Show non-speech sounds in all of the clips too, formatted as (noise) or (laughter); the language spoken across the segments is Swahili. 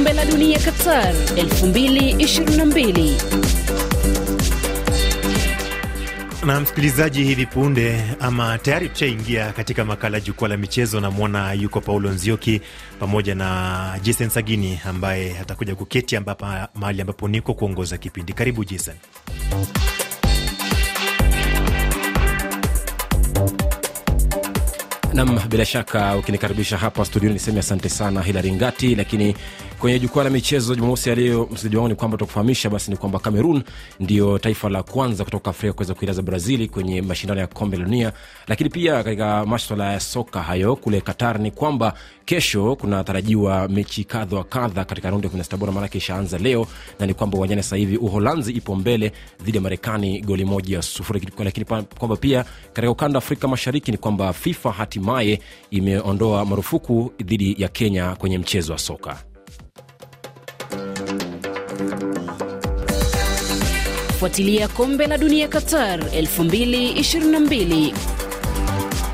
kombe la dunia Qatar 2022. Na msikilizaji, hivi punde ama tayari tushaingia katika makala jukwaa la michezo. Namwona yuko Paulo Nzioki pamoja na Jason Sagini ambaye atakuja kuketi ambapo mahali ambapo niko kuongoza kipindi. Karibu Jason. Nam, bila shaka ukinikaribisha hapa studioni niseme asante sana Hilari Ngati. Lakini kwenye jukwaa la michezo Jumamosi ya leo, msikilizaji wangu, ni kwamba tukufahamisha basi ni kwamba Cameroon ndio taifa la kwanza kutoka Afrika kuweza kuilaza Brazili kwenye mashindano ya kombe la dunia. Lakini pia katika maswala ya soka hayo kule Qatar ni kwamba kesho kunatarajiwa mechi kadha wa kadha katika raundi ya 16 bora, maanake ishaanza leo, na ni kwamba uwanjani hivi Uholanzi ipo mbele dhidi ya Marekani goli moja sufuri, lakini kwamba pia katika ukanda Afrika Mashariki ni kwamba FIFA hatimaye imeondoa marufuku dhidi ya Kenya kwenye mchezo wa soka. Fuatilia kombe la dunia Qatar 2022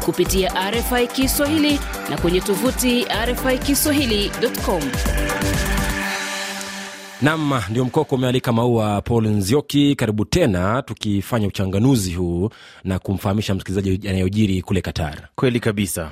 kupitia RFI Kiswahili na kwenye tovuti RFI Kiswahili.com. Nam, ndio mkoko umealika maua Paul Nzioki. Karibu tena, tukifanya uchanganuzi huu na kumfahamisha msikilizaji yanayojiri kule Qatar. Kweli kabisa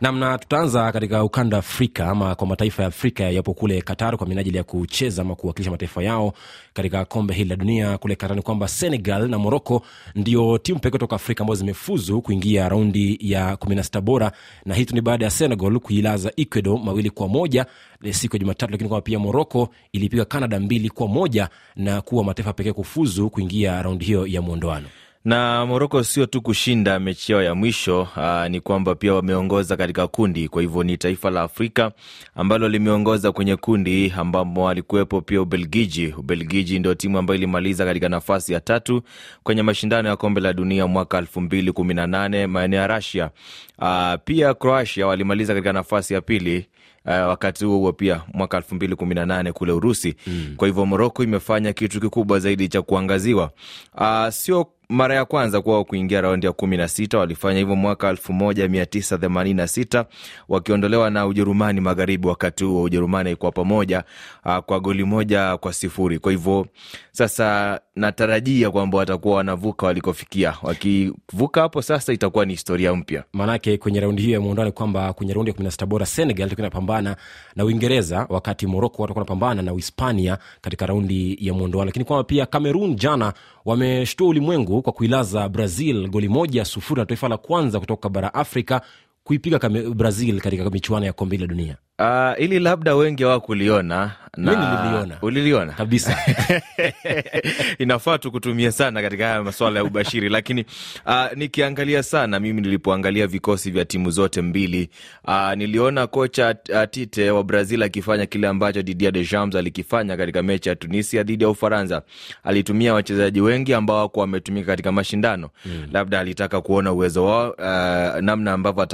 namna tutaanza katika ukanda Afrika ama kwa mataifa ya Afrika yapo kule Qatar kwa minajili ya kucheza ama kuwakilisha mataifa yao katika kombe hili la dunia kule Qatar. Ni kwamba Senegal na Morocco ndio timu pekee kutoka Afrika ambazo zimefuzu kuingia raundi ya 16 bora, na hii ni baada ya Senegal kuilaza Ecuador mawili kwa moja siku ya Jumatatu, lakini kwamba pia Morocco ilipiga Canada mbili kwa moja na kuwa mataifa pekee kufuzu kuingia raundi hiyo ya mwondoano na Moroko sio tu kushinda mechi yao ya mwisho aa, ni kwamba pia wameongoza katika kundi. Kwa hivyo ni taifa la Afrika ambalo limeongoza kwenye kundi ambamo alikuwepo pia Ubelgiji. Ubelgiji ndio timu ambayo ilimaliza katika nafasi ya tatu kwenye mashindano ya kombe la dunia mwaka elfu mbili kumi na nane maeneo ya Rasia. Pia Croatia walimaliza katika nafasi ya pili Uh, wakati huo huo pia mwaka elfu mbili kumi na nane kule Urusi mm. Kwa hivyo Moroko imefanya kitu kikubwa zaidi cha kuangaziwa. Uh, sio mara ya kwanza kwao kuingia raundi ya kumi na sita. Walifanya hivyo mwaka elfu moja mia tisa themanini na sita wakiondolewa na Ujerumani Magharibi. Wakati huo Ujerumani ilikuwa pamoja uh, kwa goli moja kwa sifuri. Kwa hivyo sasa natarajia kwamba watakuwa wanavuka walikofikia. Wakivuka hapo sasa itakuwa ni historia mpya, maanake kwenye raundi hiyo ya muundano kwamba kwenye raundi ya kumi na sita bora Senegal itakuwa inapambana na Uingereza, wakati Moroko watakuwa wanapambana na Uhispania katika raundi ya muondoano. Lakini kwamba pia Kamerun jana wameshtua ulimwengu kwa kuilaza Brazil goli moja sufuri na taifa la kwanza kutoka bara Afrika kuipiga Brazil katika michuano ya kombe la dunia. Uh, ili labda wengi hawakuliona na uliliona? Kabisa. (laughs) Inafaa tu kutumia sana katika haya masuala ya ubashiri lakini uh, nikiangalia sana mimi nilipoangalia vikosi vya timu zote mbili uh, niliona kocha uh, Tite wa Brazil akifanya kile ambacho Didier Deschamps alikifanya katika mechi ya Tunisia dhidi ya Ufaransa. Alitumia wachezaji wengi ambao wako wametumika katika mashindano. Mm. Labda alitaka kuona uwezo wao uh, namna ambavyo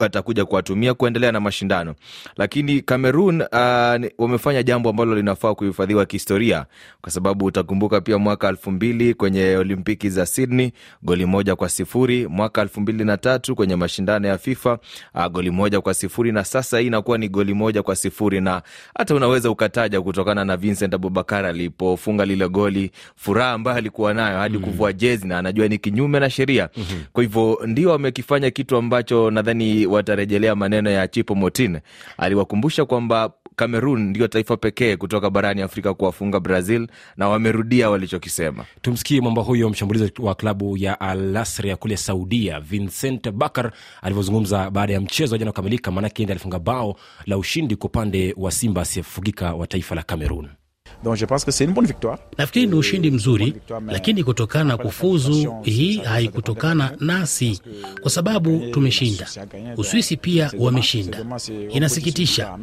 atakuja kuwatumia kuendelea na mashindano. Lakini Cameroon uh, wamefanya jambo ambalo linafaa kuhifadhiwa kihistoria, kwa sababu utakumbuka pia mwaka elfu mbili kwenye Olimpiki za Sydney goli moja kwa sifuri, mwaka elfu mbili na tatu kwenye mashindano ya FIFA uh, goli moja kwa sifuri, na sasa hii inakuwa ni goli moja kwa sifuri, na hata unaweza ukataja kutokana na Vincent Abubakar alipofunga lile goli, furaha ambayo alikuwa nayo hadi mm. kuvua jezi na anajua ni kinyume na sheria. Mm -hmm. Kwa hivyo ndio wamekifanya kitu ambacho nadhani watarejelea maneno ya Chipo Motin. Aliwakumbusha kwamba Cameroon ndio taifa pekee kutoka barani Afrika kuwafunga Brazil na wamerudia walichokisema. Tumsikie mwamba huyo mshambulizi wa klabu ya Al Nassr ya kule Saudia, Vincent Bakar alivyozungumza baada ya mchezo wa jana kukamilika, maanake ndiye alifunga bao la ushindi kwa upande wa Simba asiyefugika wa taifa la Cameroon. Nafikiri ni ushindi mzuri, lakini kutokana na kufuzu, hii haikutokana nasi kwa sababu tumeshinda. Uswisi pia wameshinda, inasikitisha.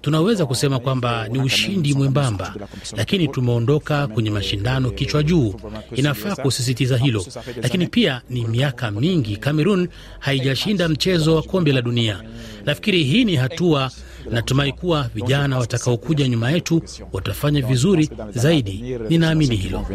Tunaweza kusema kwamba ni ushindi mwembamba, lakini tumeondoka kwenye mashindano kichwa juu. Inafaa kusisitiza hilo, lakini pia ni miaka mingi Kamerun haijashinda mchezo wa kombe la dunia. Nafikiri hii ni hatua. Natumai kuwa vijana watakaokuja nyuma yetu watafanya vizuri zaidi. Ninaamini hilo.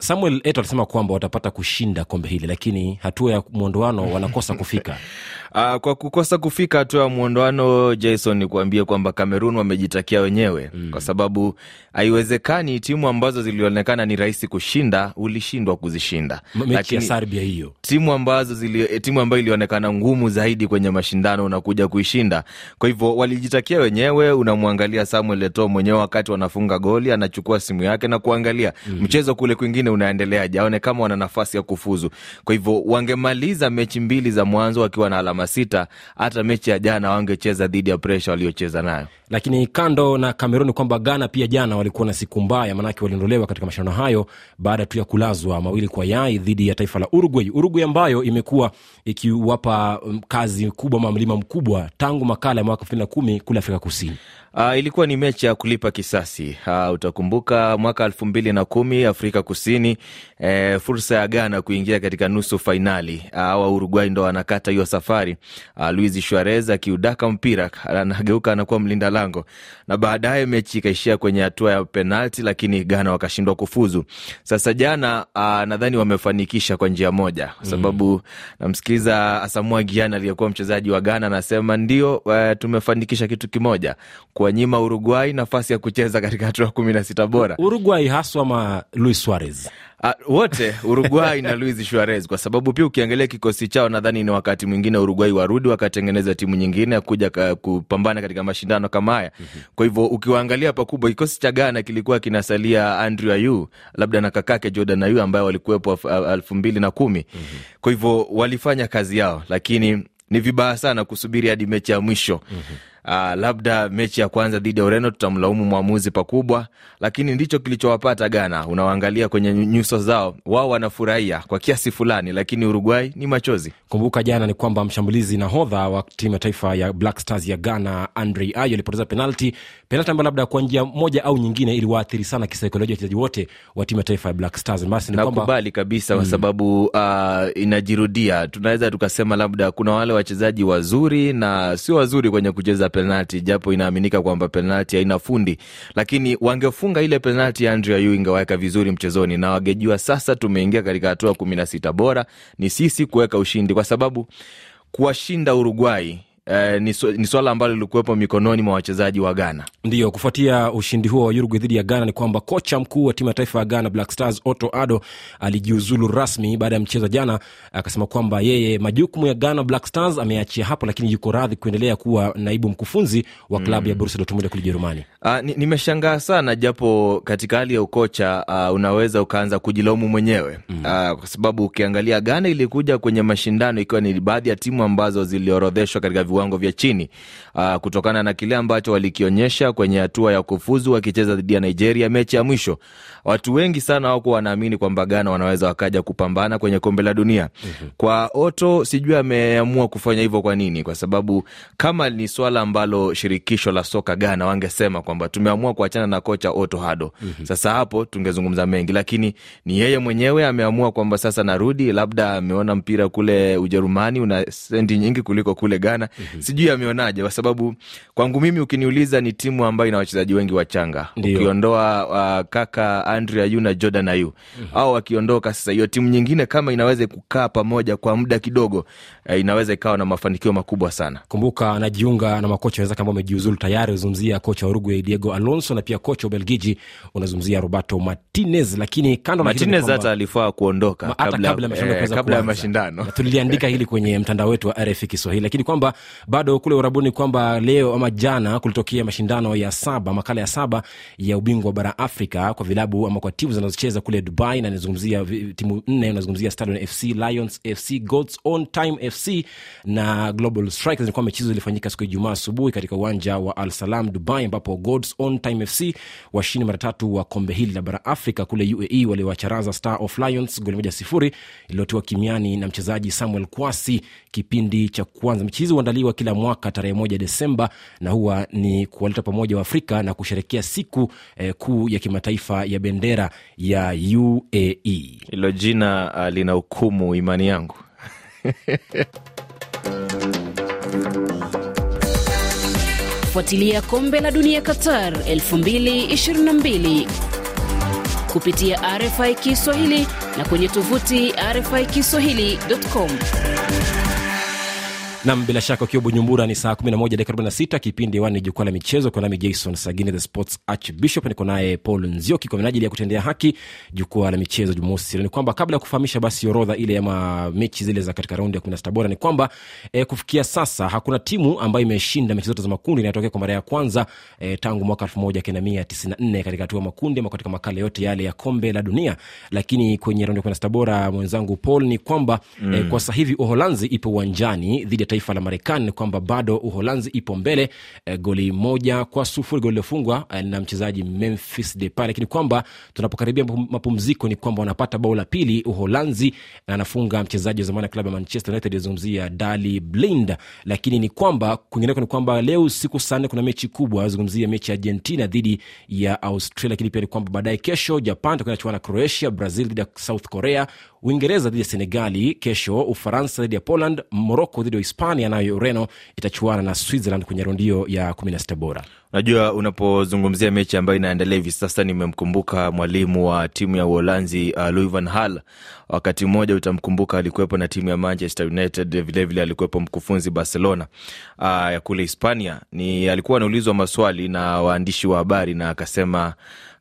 Samuel Eto alisema kwamba watapata kushinda kombe hili, lakini hatua ya mwondoano wanakosa kufika. (laughs) Uh, kwa kukosa kufika hatua ya mwondoano, Jason, ni kuambia kwamba Cameroon wamejitakia wenyewe mm. kwa sababu haiwezekani timu ambazo zilionekana ni rahisi kushinda ulishindwa kuzishinda. lakini Serbia hiyo timu ambazo zili, timu ambayo ilionekana ngumu zaidi kwenye mashindano unakuja kuishinda. Kwa hivyo walijitakia wenyewe. Unamwangalia Samuel Eto'o mwenyewe wakati wanafunga goli, anachukua simu yake na kuangalia mm. mchezo kule kwingine unaendeleaje, aone kama wana nafasi ya kufuzu. Kwa hivyo wangemaliza mechi mbili za mwanzo wakiwa na alama sita, hata mechi ya jana wangecheza dhidi ya presha waliocheza nayo. Lakini kando na Kameruni, kwamba Ghana pia jana walikuwa na siku mbaya, maanake waliondolewa katika mashindano hayo baada tu ya kulazwa mawili kwa yai dhidi ya taifa la Uruguay. Uruguay ambayo imekuwa ikiwapa kazi kubwa, mamlima mkubwa tangu makala ya mwaka elfu mbili na kumi kule Afrika Kusini. Uh, ilikuwa ni mechi ya kulipa kisasi. Uh, utakumbuka mwaka elfu mbili na kumi Afrika Kusini, eh, fursa ya Ghana kuingia katika nusu fainali uh, wa Uruguay ndo wanakata hiyo safari. Uh, Luis Suarez akiudaka mpira anageuka anakuwa mlinda lango, na baadaye mechi ikaishia kwenye hatua ya penalti, lakini Ghana wakashindwa kufuzu. Sasa jana uh, nadhani wamefanikisha kwa njia moja, kwa sababu mm, namsikiliza Asamoah Gyan aliyekuwa mchezaji wa Ghana anasema ndio, uh, tumefanikisha kitu kimoja. Kuwanyima Uruguay nafasi ya kucheza katika hatua kumi na sita bora. Uruguay haswa ma Luis Suarez Uh, wote Uruguay na Luis Suarez, kwa sababu pia ukiangalia kikosi chao, nadhani ni wakati mwingine Uruguay warudi wakatengeneza timu nyingine ya kuja kupambana katika mashindano kama haya. mm-hmm. Kwa hivyo ukiwaangalia pakubwa, kikosi cha Ghana kilikuwa kinasalia Andrew Ayew labda na kakake Jordan Ayew ambaye walikuwepo elfu mbili na kumi. mm-hmm. Kwa hivyo walifanya kazi yao, lakini ni vibaya sana kusubiri hadi mechi ya mwisho. mm-hmm. Uh, labda mechi ya kwanza dhidi ya Ureno tutamlaumu mwamuzi pakubwa, lakini ndicho kilichowapata Ghana. Unawaangalia kwenye nyuso zao, wao wanafurahia kwa kiasi fulani, lakini Uruguay ni machozi. Kumbuka jana ni kwamba mshambulizi nahodha wa timu ya taifa ya Black Stars ya Ghana Andre Ayew alipoteza penalti, penalti ambayo labda kwa njia moja au nyingine iliwaathiri sana kisaikolojia wachezaji wote wa timu ya taifa ya Black Stars. Basi nakubali kabisa kwa mm, sababu uh, inajirudia. Tunaweza tukasema labda kuna wale wachezaji wazuri na sio wazuri kwenye kucheza penalti, japo inaaminika kwamba penalti haina fundi, lakini wangefunga ile penalti ya Andre Ayew ingewaweka vizuri mchezoni na wangejua sasa tumeingia katika hatua kumi na sita bora, ni sisi kuweka ushindi, kwa sababu kuwashinda Uruguay Eh, ni, ni swala ambalo lilikuwepo mikononi mwa wachezaji wa Ghana. Ndiyo, kufuatia ushindi huo wa Uruguay dhidi ya Ghana ni kwamba kocha mkuu wa timu ya taifa ya Ghana Black Stars Otto Addo alijiuzulu rasmi baada ya mchezo jana. Akasema kwamba yeye majukumu ya Ghana Black Stars ameachia hapo, lakini yuko radhi kuendelea kuwa naibu mkufunzi wa klabu mm, ya Borussia Dortmund kule Ujerumani. Uh, nimeshangaa ni sana japo katika hali ya ukocha uh, unaweza ukaanza kujilaumu mwenyewe mm, uh, kwa sababu ukiangalia Ghana ilikuja kwenye mashindano ikiwa ni baadhi ya timu ambazo ziliorodheshwa katika viwango vya chini uh, kutokana na kile ambacho walikionyesha kwenye hatua ya kufuzu wakicheza dhidi ya Nigeria mechi ya mwisho. Watu wengi sana wako wanaamini kwamba Ghana wanaweza wakaja kupambana kwenye kombe la dunia. mm-hmm. Kwa Oto sijui ameamua kufanya hivyo kwa nini, kwa sababu kama ni swala ambalo shirikisho la soka Ghana wangesema kwamba tumeamua kuachana na kocha Oto Hado. mm-hmm. sasa hapo tungezungumza mengi, lakini ni yeye mwenyewe ameamua kwamba sasa narudi, labda ameona mpira kule Ujerumani una sendi nyingi kuliko kule Ghana. Mm-hmm. Sijui ameonaje, kwa sababu kwangu mimi ukiniuliza, ni timu ambayo ina wachezaji wengi wachanga. Ukiondoa uh, kaka Andre Ayew na Jordan Ayew mm-hmm. au wakiondoka sasa, hiyo timu nyingine kama inaweza kukaa pamoja kwa muda kidogo, eh, inaweza ikawa na mafanikio makubwa sana. Kumbuka anajiunga na makocha wenzake ambao amejiuzulu tayari. Unazungumzia kocha wa Uruguay Diego Alonso na pia kocha wa Ubelgiji unazungumzia Roberto Martinez. Lakini kando Martinez hata alifaa kuondoka kabla, kabla, kabla ya mashindano tuliliandika hili kwenye mtandao wetu wa RFI Kiswahili, lakini kwamba bado kule Urabuni kwamba leo ama jana kulitokea mashindano ya saba, makala ya saba ya ubingwa wa bara Afrika kwa vilabu ama kwa timu zinazocheza kule Dubai, na nazungumzia timu nne, unazungumzia Stadion FC, Lions FC, God's Own Time FC na Global Strikers. Ilikuwa michezo ilifanyika siku ya Ijumaa asubuhi katika uwanja wa Al Salam Dubai, ambapo God's Own Time FC washindi mara tatu wa kombe hili la bara Afrika kule UAE waliwacharaza Star of Lions goli moja sifuri iliyotiwa kimiani na mchezaji Samuel Kwasi kipindi cha kwanza. Michezo hizi huandaliwa kila mwaka tarehe moja Desemba na huwa ni kuwaleta pamoja wa Afrika na kusherekea siku eh, kuu ya kimataifa ya bendera ya UAE. Hilo jina uh, lina hukumu imani yangu (laughs) Fuatilia kombe la dunia Qatar 2022 kupitia RFI Kiswahili na kwenye tovuti RFI Kiswahili.com. nam bila shaka ukiwa bujumbura ni saa 11 dakika 46 kipindi wani jukwaa la michezo kwa nami jason sagini the sports archbishop. Niko naye paul nzioki kwa minajili ya kutendea haki jukwaa la michezo jumamosi ni kwamba kabla ya kufahamisha basi orodha ile ama mechi zile za katika raundi ya 16 bora ni kwamba e, kufikia sasa hakuna timu ambayo imeshinda mechi zote za makundi inayotokea kwa mara ya kwanza e, tangu mwaka 1994 katika hatua makundi ama katika makala yote yale ya kombe la dunia. Lakini kwenye raundi ya 16 bora mwenzangu paul ni kwamba mm. e, kwa sasa hivi uholanzi ipo uwanjani dhidi ya taifa la marekani ni kwamba bado uholanzi ipo mbele eh, goli moja kwa sufuri goli lilofungwa eh, na mchezaji memphis depay. Lakini kwamba tunapokaribia mapumziko ni kwamba wanapata bao la pili uholanzi na anafunga mchezaji wa zamani wa klabu ya manchester united azungumzia dali blind. Lakini ni kwamba kwingineko ni kwamba leo usiku saa kuna mechi kubwa azungumzia mechi ya argentina dhidi ya australia. Lakini pia ni kwamba baadaye kesho japan itakuwa inachuana na croatia brazil dhidi ya south korea uingereza dhidi ya senegali kesho ufaransa dhidi ya poland morocco dhidi ya hispania nayo ureno itachuana na switzerland kwenye rondio ya 16 bora. Unajua unapozungumzia mechi ambayo inaendelea hivi sasa nimemkumbuka mwalimu wa timu ya uholanzi uh, louis van hal wakati mmoja utamkumbuka alikuwepo na timu ya manchester united vilevile vile alikuwepo mkufunzi barcelona. Uh, ya kule hispania ni alikuwa anaulizwa maswali na waandishi wa habari na akasema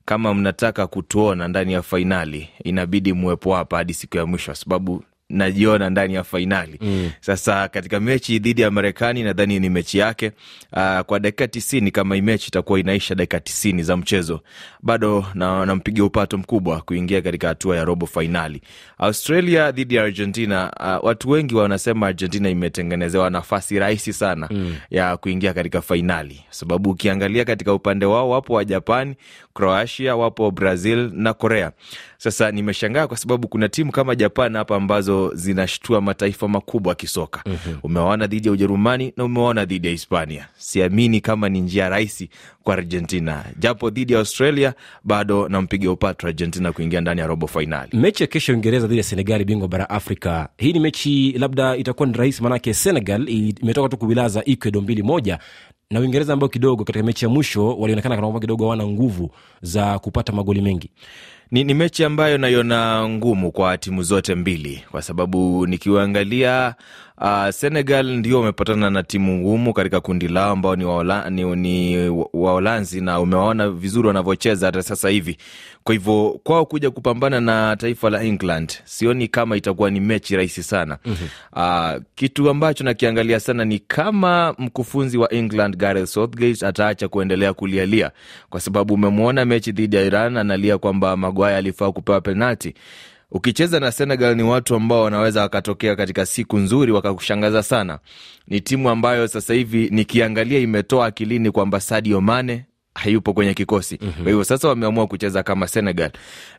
kama mnataka kutuona ndani ya fainali inabidi muwepo hapa hadi siku ya mwisho sababu najiona ndani ya fainali. Mm. sasa katika mechi dhidi ya marekani nadhani ni mechi yake. Uh, kwa dakika tisini kama hii mechi itakuwa inaisha dakika tisini za mchezo bado na- upato mkubwa kuingia katika hatua ya robo fainali. Australia dhidi ya argentina uh, watu wengi wanasema argentina imetengenezewa nafasi rahisi sana mm. ya kuingia katika fainali. Sababu ukiangalia katika upande wao wapo wa japani croatia wapo brazil na korea sasa nimeshangaa kwa sababu kuna timu kama japan hapa ambazo zinashtua mataifa makubwa kisoka. Mm-hmm. umewaona dhidi ya ujerumani na umewaona dhidi ya hispania. Siamini kama ni njia rahisi kwa argentina. Japo dhidi ya australia bado nampiga upatu argentina kuingia ndani ya robo fainali mechi ya kesho uingereza dhidi ya senegali bingwa bara afrika. Hii ni mechi labda itakuwa ni rahisi maanake senegal imetoka tu kuwilaza ecuador mbili moja. Na uingereza ambao kidogo katika mechi ya mwisho walionekana kana kwamba kidogo hawana nguvu za kupata magoli mengi ni, ni mechi ambayo naiona ngumu kwa timu zote mbili kwa sababu nikiwaangalia uh, senegal ndio wamepatana na timu ngumu katika kundi lao ambao ni waholanzi ni, ni na umewaona vizuri wanavyocheza hata sasa hivi. Kwa hivyo kwao kuja kupambana na taifa la england sioni kama itakuwa ni mechi rahisi sana. Mm-hmm. uh, kitu ambacho nakiangalia sana ni kama mkufunzi wa england gareth southgate ataacha kuendelea kulialia. Kwa sababu umemwona mechi dhidi ya iran analia kwamba Maguire alifaa kupewa penalti ukicheza na senegal ni watu ambao wanaweza wakatokea katika siku nzuri wakakushangaza sana. Ni timu ambayo sasa hivi nikiangalia imetoa akilini kwamba sadio mane hayupo kwenye kikosi. Mm-hmm. kwa hivyo sasa wameamua kucheza kama senegal.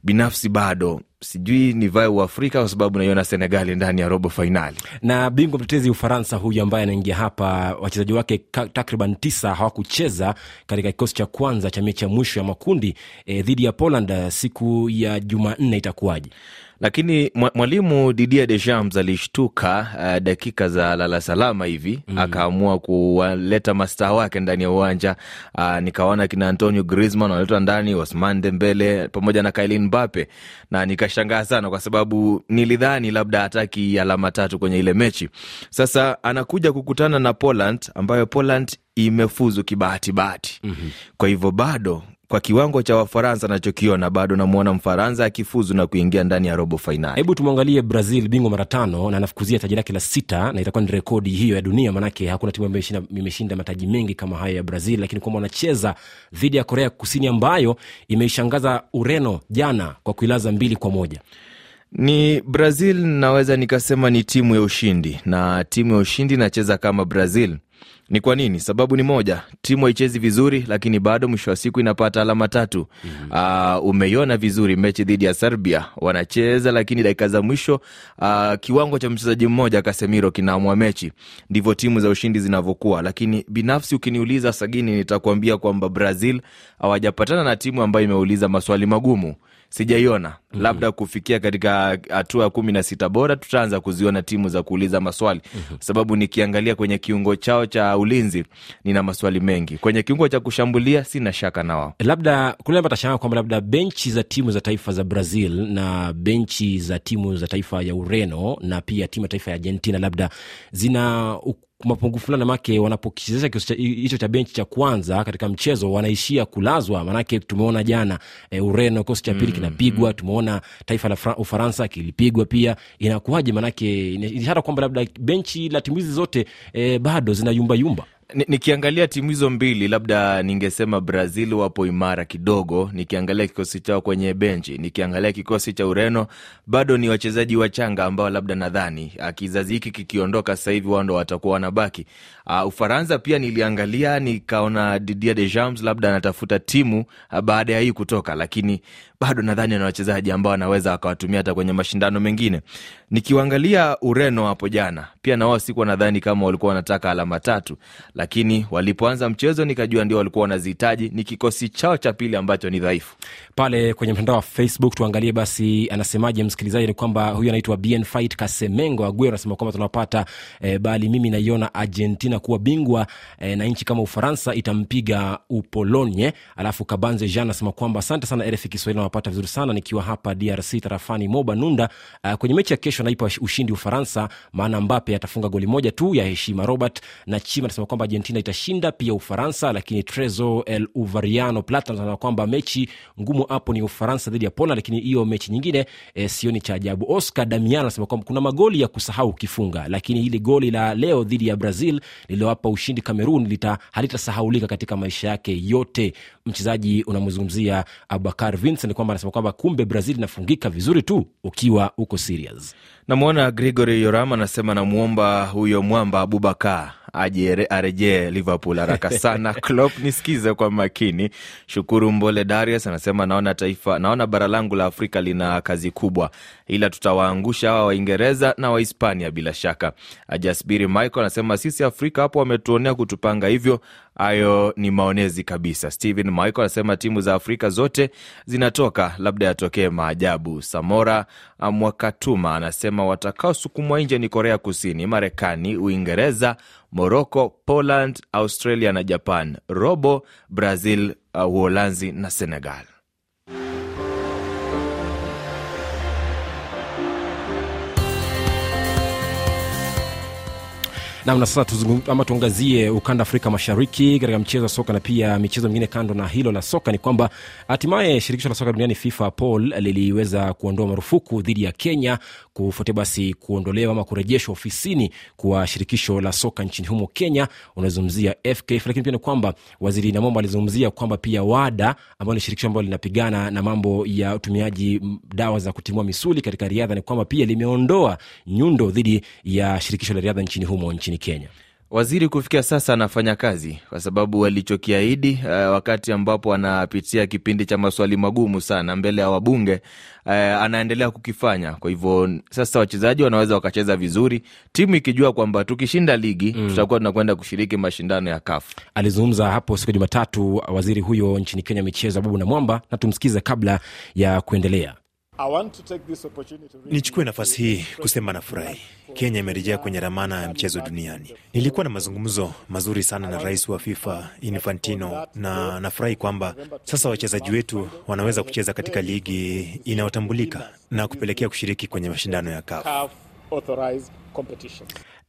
Binafsi bado sijui nivae uafrika kwa sababu naiona senegali ndani ya robo fainali na bingwa mtetezi ufaransa huyu ambaye anaingia hapa wachezaji wake takriban tisa hawakucheza katika kikosi cha kwanza cha mechi ya mwisho ya makundi e, dhidi ya poland eh, siku ya jumanne itakuwaje lakini mwa- mwalimu Didier deschamps alishtuka uh, dakika za lala salama hivi. Mm. akaamua kuwaleta mastaa wake ndani ya uwanja. Uh, nikaona kina antonio Griezmann waletwa ndani osman dembele pamoja na Kylian Mbappe, na nikashangaa sana kwa sababu nilidhani labda hataki alama tatu kwenye ile mechi. Sasa anakuja kukutana na poland ambayo poland imefuzu kibahati bahati mm-hmm. kwa hivyo bado kwa kiwango cha wafaransa nachokiona bado namwona mfaransa akifuzu na kuingia ndani ya robo fainali hebu tumwangalie brazil bingwa mara tano na anafukuzia taji lake la sita na itakuwa ni rekodi hiyo ya dunia manake hakuna timu ambayo imeshinda mataji mengi kama hayo ya brazil lakini kwamba wanacheza dhidi ya korea kusini ambayo imeishangaza ureno jana kwa kuilaza mbili kwa moja ni brazil naweza nikasema ni timu ya ushindi. Na timu ya ushindi inacheza kama brazil. Ni kwa nini? Sababu ni moja timu haichezi vizuri lakini bado mwisho wa siku inapata alama tatu. Mm-hmm. uh, umeiona vizuri mechi dhidi ya serbia. Wanacheza lakini dakika za mwisho uh, kiwango cha mchezaji mmoja Casemiro kinaamua mechi. Ndivyo timu za ushindi zinavyokuwa. Lakini binafsi ukiniuliza sagini nitakuambia kwamba brazil hawajapatana na timu ambayo imeuliza maswali magumu sijaiona mm-hmm. labda kufikia katika hatua ya kumi na sita bora tutaanza kuziona timu za kuuliza maswali mm-hmm. sababu nikiangalia kwenye kiungo chao cha ulinzi nina maswali mengi kwenye kiungo cha kushambulia sina shaka na wao labda patashangaa kwamba labda benchi za timu za taifa za brazil na benchi za timu za taifa ya ureno na pia timu ya taifa ya argentina labda zina mapungufu fulani make wanapokichezesha kikosi hicho cha benchi cha kwanza katika mchezo wanaishia kulazwa. Maanake tumeona jana e, ureno kikosi cha pili mm, kinapigwa mm. tumeona taifa la ufaransa kilipigwa pia. Inakuwaje? Maanake ishara kwamba labda benchi la timu hizi zote e, bado zina yumbayumba nikiangalia ni timu hizo mbili labda ningesema brazil wapo imara kidogo nikiangalia kikosi chao kwenye benchi nikiangalia kikosi cha ureno bado ni wachezaji wachanga ambao labda nadhani kizazi hiki kikiondoka sasa wao ndo watakuwa wanabaki. Uh, ufaransa pia niliangalia nikaona didier deschamps labda anatafuta timu uh, baada ya hii kutoka lakini bado nadhani ana wachezaji ambao anaweza akawatumia hata kwenye mashindano mengine. Nikiwaangalia ureno hapo jana pia na wao sikuwa nadhani kama walikuwa wanataka alama tatu lakini walipoanza mchezo nikajua ndio walikuwa wanazihitaji ni kikosi chao cha pili ambacho ni dhaifu. Pale kwenye mtandao wa facebook tuangalie basi anasemaje msikilizaji ni kwamba huyu anaitwa bn kasemengo aguero anasema kwamba tunapata eh, bali mimi naiona argentina kuwa bingwa eh, na nchi kama ufaransa itampiga upolonye alafu kabanze jean anasema kwamba asante sana rf kiswahili nawapata vizuri sana nikiwa hapa drc tarafani moba nunda. Uh, kwenye mechi ya kesho naipa ushindi ufaransa maana mbape atafunga goli moja tu ya heshima. Robert na chima anasema kwamba argentina itashinda pia ufaransa lakini trezo el uvariano anasema kwamba mechi ngumu hapo ni ufaransa dhidi ya poland lakini hiyo mechi nyingine e, sioni cha ajabu. Oscar damian anasema kwamba kuna magoli ya kusahau ukifunga lakini hili goli la leo dhidi ya brazil lililowapa ushindi cameroon halitasahaulika katika maisha yake yote. Mchezaji unamzungumzia abubakar vincent kwamba anasema kwamba kumbe brazil inafungika vizuri tu ukiwa uko serious. Namwona gregory yoram anasema namwomba huyo mwamba abubakar aje arejee liverpool haraka sana. (laughs) Klopp nisikize kwa makini. Shukuru mbole darius anasema naona taifa naona bara langu la afrika lina kazi kubwa. Ila tutawaangusha hawa waingereza na wahispania bila shaka. Jasbiri michael anasema sisi afrika hapo wametuonea kutupanga hivyo hayo ni maonezi kabisa. Stephen michael anasema timu za afrika zote zinatoka labda yatokee maajabu. Samora mwakatuma anasema watakaosukumwa nje ni korea kusini marekani uingereza Moroko, poland australia na japan. Robo brazil uh, uholanzi na senegal namna sasa ama tuangazie ukanda afrika mashariki katika mchezo wa soka na pia michezo mingine kando na hilo la soka ni kwamba hatimaye shirikisho la soka duniani fifa paul liliweza kuondoa marufuku dhidi ya kenya kufuatia basi kuondolewa ama kurejeshwa ofisini kwa shirikisho la soka nchini humo kenya unazungumzia fkf lakini pia ni kwamba waziri namombo alizungumzia kwamba pia wada ambayo ni shirikisho ambalo linapigana na mambo ya utumiaji dawa za kutimua misuli katika riadha ni kwamba pia limeondoa nyundo dhidi ya shirikisho la riadha nchini humo nchini kenya. Waziri kufikia sasa anafanya kazi kwa sababu alichokiahidi uh, wakati ambapo anapitia kipindi cha maswali magumu sana mbele ya wabunge uh, anaendelea kukifanya. Kwa hivyo sasa wachezaji wanaweza wakacheza vizuri. Timu ikijua kwamba tukishinda ligi mm. tutakuwa tunakwenda kushiriki mashindano ya kafu alizungumza hapo siku ya jumatatu waziri huyo nchini kenya michezo abubu Namwamba, na tumsikize kabla ya kuendelea Nichukue nafasi hii kusema nafurahi, Kenya imerejea kwenye ramana ya mchezo duniani. Nilikuwa na mazungumzo mazuri sana na rais wa FIFA Infantino, na nafurahi kwamba sasa wachezaji wetu wanaweza kucheza katika ligi inayotambulika na kupelekea kushiriki kwenye mashindano ya CAF.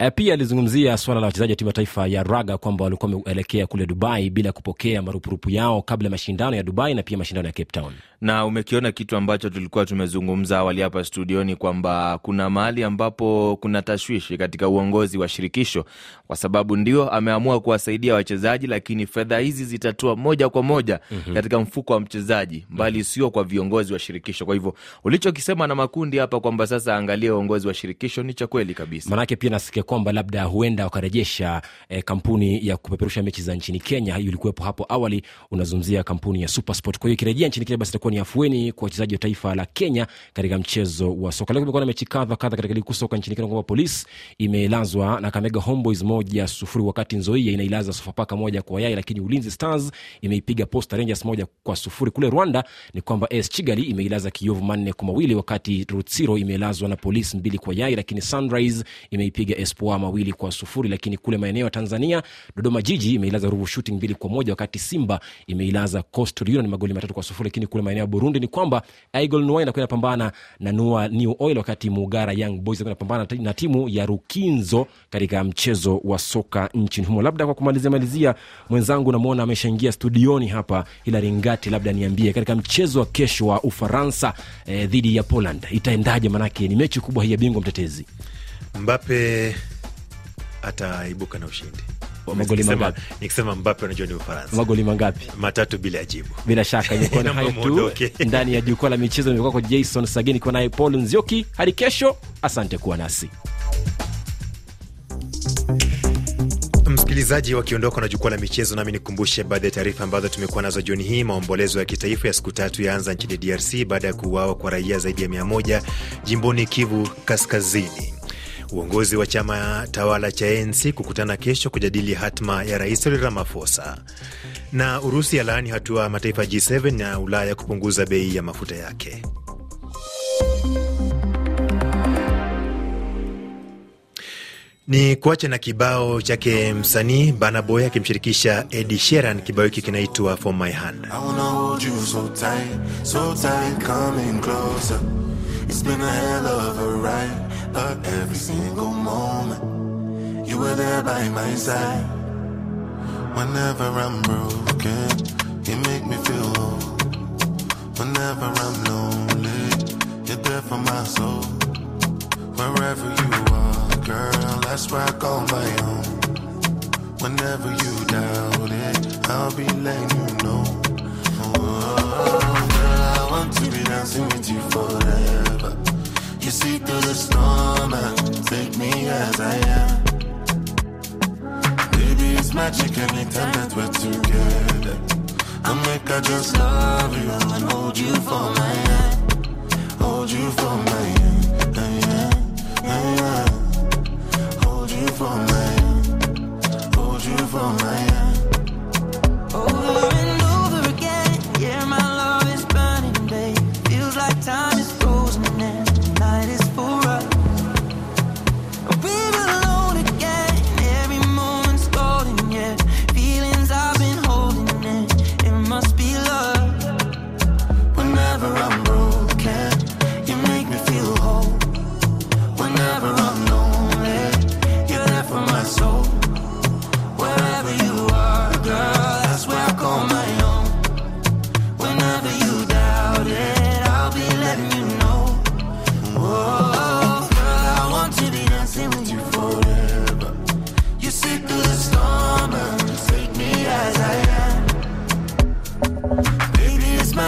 E, pia alizungumzia swala la wachezaji wa timu ya taifa ya raga kwamba walikuwa wameelekea kule Dubai bila kupokea marupurupu yao kabla ya mashindano ya Dubai na pia mashindano ya Cape Town. Na umekiona kitu ambacho tulikuwa tumezungumza awali hapa studioni kwamba kuna mahali ambapo kuna tashwishi katika uongozi wa shirikisho, kwa sababu ndio ameamua kuwasaidia wachezaji, lakini fedha hizi zitatua moja kwa moja mm-hmm. katika mfuko wa mchezaji, mbali sio kwa viongozi wa shirikisho. Kwa hivyo ulichokisema na makundi hapa kwamba sasa angalia uongozi wa shirikisho ni cha kweli kabisa, manake pia nasikia kwamba labda huenda wakarejesha eh, kampuni ya kupeperusha mechi za nchini Kenya. Hiyo ilikuwepo hapo awali, unazungumzia kampuni ya Supersport. Kwa hiyo ikirejea nchini Kenya, basi itakuwa ni afueni kwa wachezaji wa taifa la Kenya katika mchezo wa soka. Leo kumekuwa na mechi kadha kadha katika ligi kuu soka nchini Kenya, kwamba Polisi imelazwa na Kakamega Homeboys moja sufuri, wakati Nzoia inailaza Sofapaka moja kwa yai, lakini Ulinzi Stars imeipiga Posta Rangers moja kwa sufuri. Kule Rwanda ni kwamba AS Kigali imeilaza Kiyovu manne kwa mawili, wakati Rutsiro imelazwa na Polisi mbili kwa yai, lakini Sunrise imeipiga Espoir mawili kwa sufuri, lakini kule maeneo ya Tanzania Dodoma Jiji imeilaza Ruvu Shooting mbili kwa moja, wakati Simba imeilaza Coastal Union magoli matatu kwa sufuri. Lakini kule maeneo ya Burundi ni kwamba Igol Noir inakuwa inapambana na Nua New Oil, wakati Mugara Young Boys inakuwa inapambana na timu ya Rukinzo katika mchezo wa soka nchini humo. Labda kwa kumalizia malizia, mwenzangu namwona ameshaingia studioni hapa, Hilari Ngati, labda niambie katika mchezo wa kesho wa Ufaransa eh, ya Poland itaendaje? Manake ni mechi kubwa hii ya bingwa mtetezi. Mbape ataibuka na ushindi. Magoli mangapi? Nikisema Mbappe unajua ni Ufaransa, Magoli mangapi? matatu bila jibu. bila shaka imekuwa ni hayo tu ndani ya jukwaa la michezo Nimekuwa kwa jason sagini kwa naye paul nzioki hadi kesho asante kuwa nasi Msikilizaji, wakiondoka na jukwaa la michezo, nami nikumbushe baadhi ya taarifa ambazo tumekuwa nazo jioni hii. Maombolezo ya kitaifa ya siku tatu yaanza nchini DRC baada ya kuuawa kwa raia zaidi ya mia moja jimboni Kivu Kaskazini. Uongozi wa chama tawala cha ANC kukutana kesho kujadili hatma ya rais Cyril Ramaphosa, na Urusi yalaani hatua ya mataifa G7 na Ulaya kupunguza bei ya mafuta yake. Ni kuacha na kibao chake msanii Burna Boy akimshirikisha Ed Sheeran. Kibao hiki kinaitwa For My Hand. It's been a hell of a ride, but every single moment you were there by my side. Whenever I'm broken,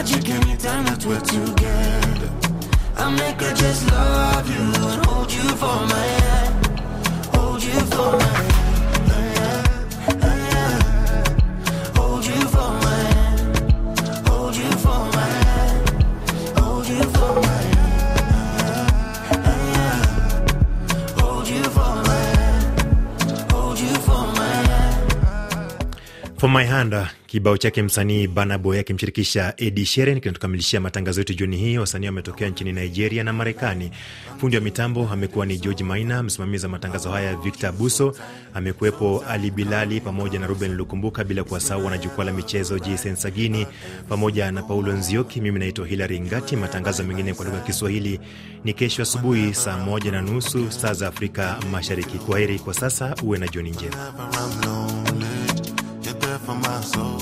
magic anytime that we're together. I make her just love you and hold you for my hand. Hold you for my hand. Hold you for my hand. Hold kibao chake msanii Banaboy akimshirikisha Edi Sheeran kinatukamilishia matangazo yetu jioni hii. Wasanii wametokea nchini Nigeria na Marekani. Fundi wa mitambo amekuwa ni George Maina, msimamizi wa matangazo haya Victor Buso, amekuwepo Ali Bilali pamoja na Ruben Lukumbuka, bila kuwasahau wana jukwaa la michezo Jason Sagini pamoja na Paulo Nzioki. Mimi naitwa Hilary Ngati. Matangazo mengine kwa lugha ya Kiswahili ni kesho asubuhi saa moja na nusu saa za Afrika Mashariki. Kwa heri kwa sasa, uwe na jioni njema. For my soul.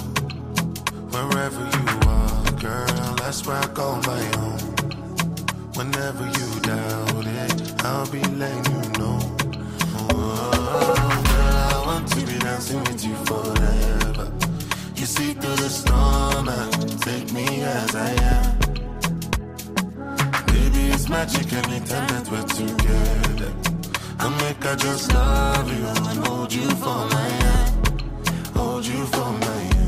Wherever you are, girl, that's where I call my own. Whenever you doubt it, I'll be letting you know. Oh, girl, I want to be dancing with you forever. You see through the storm and take me as I am. Baby, it's magic anytime that we're together. I make I just love you and hold you for my hand you for me.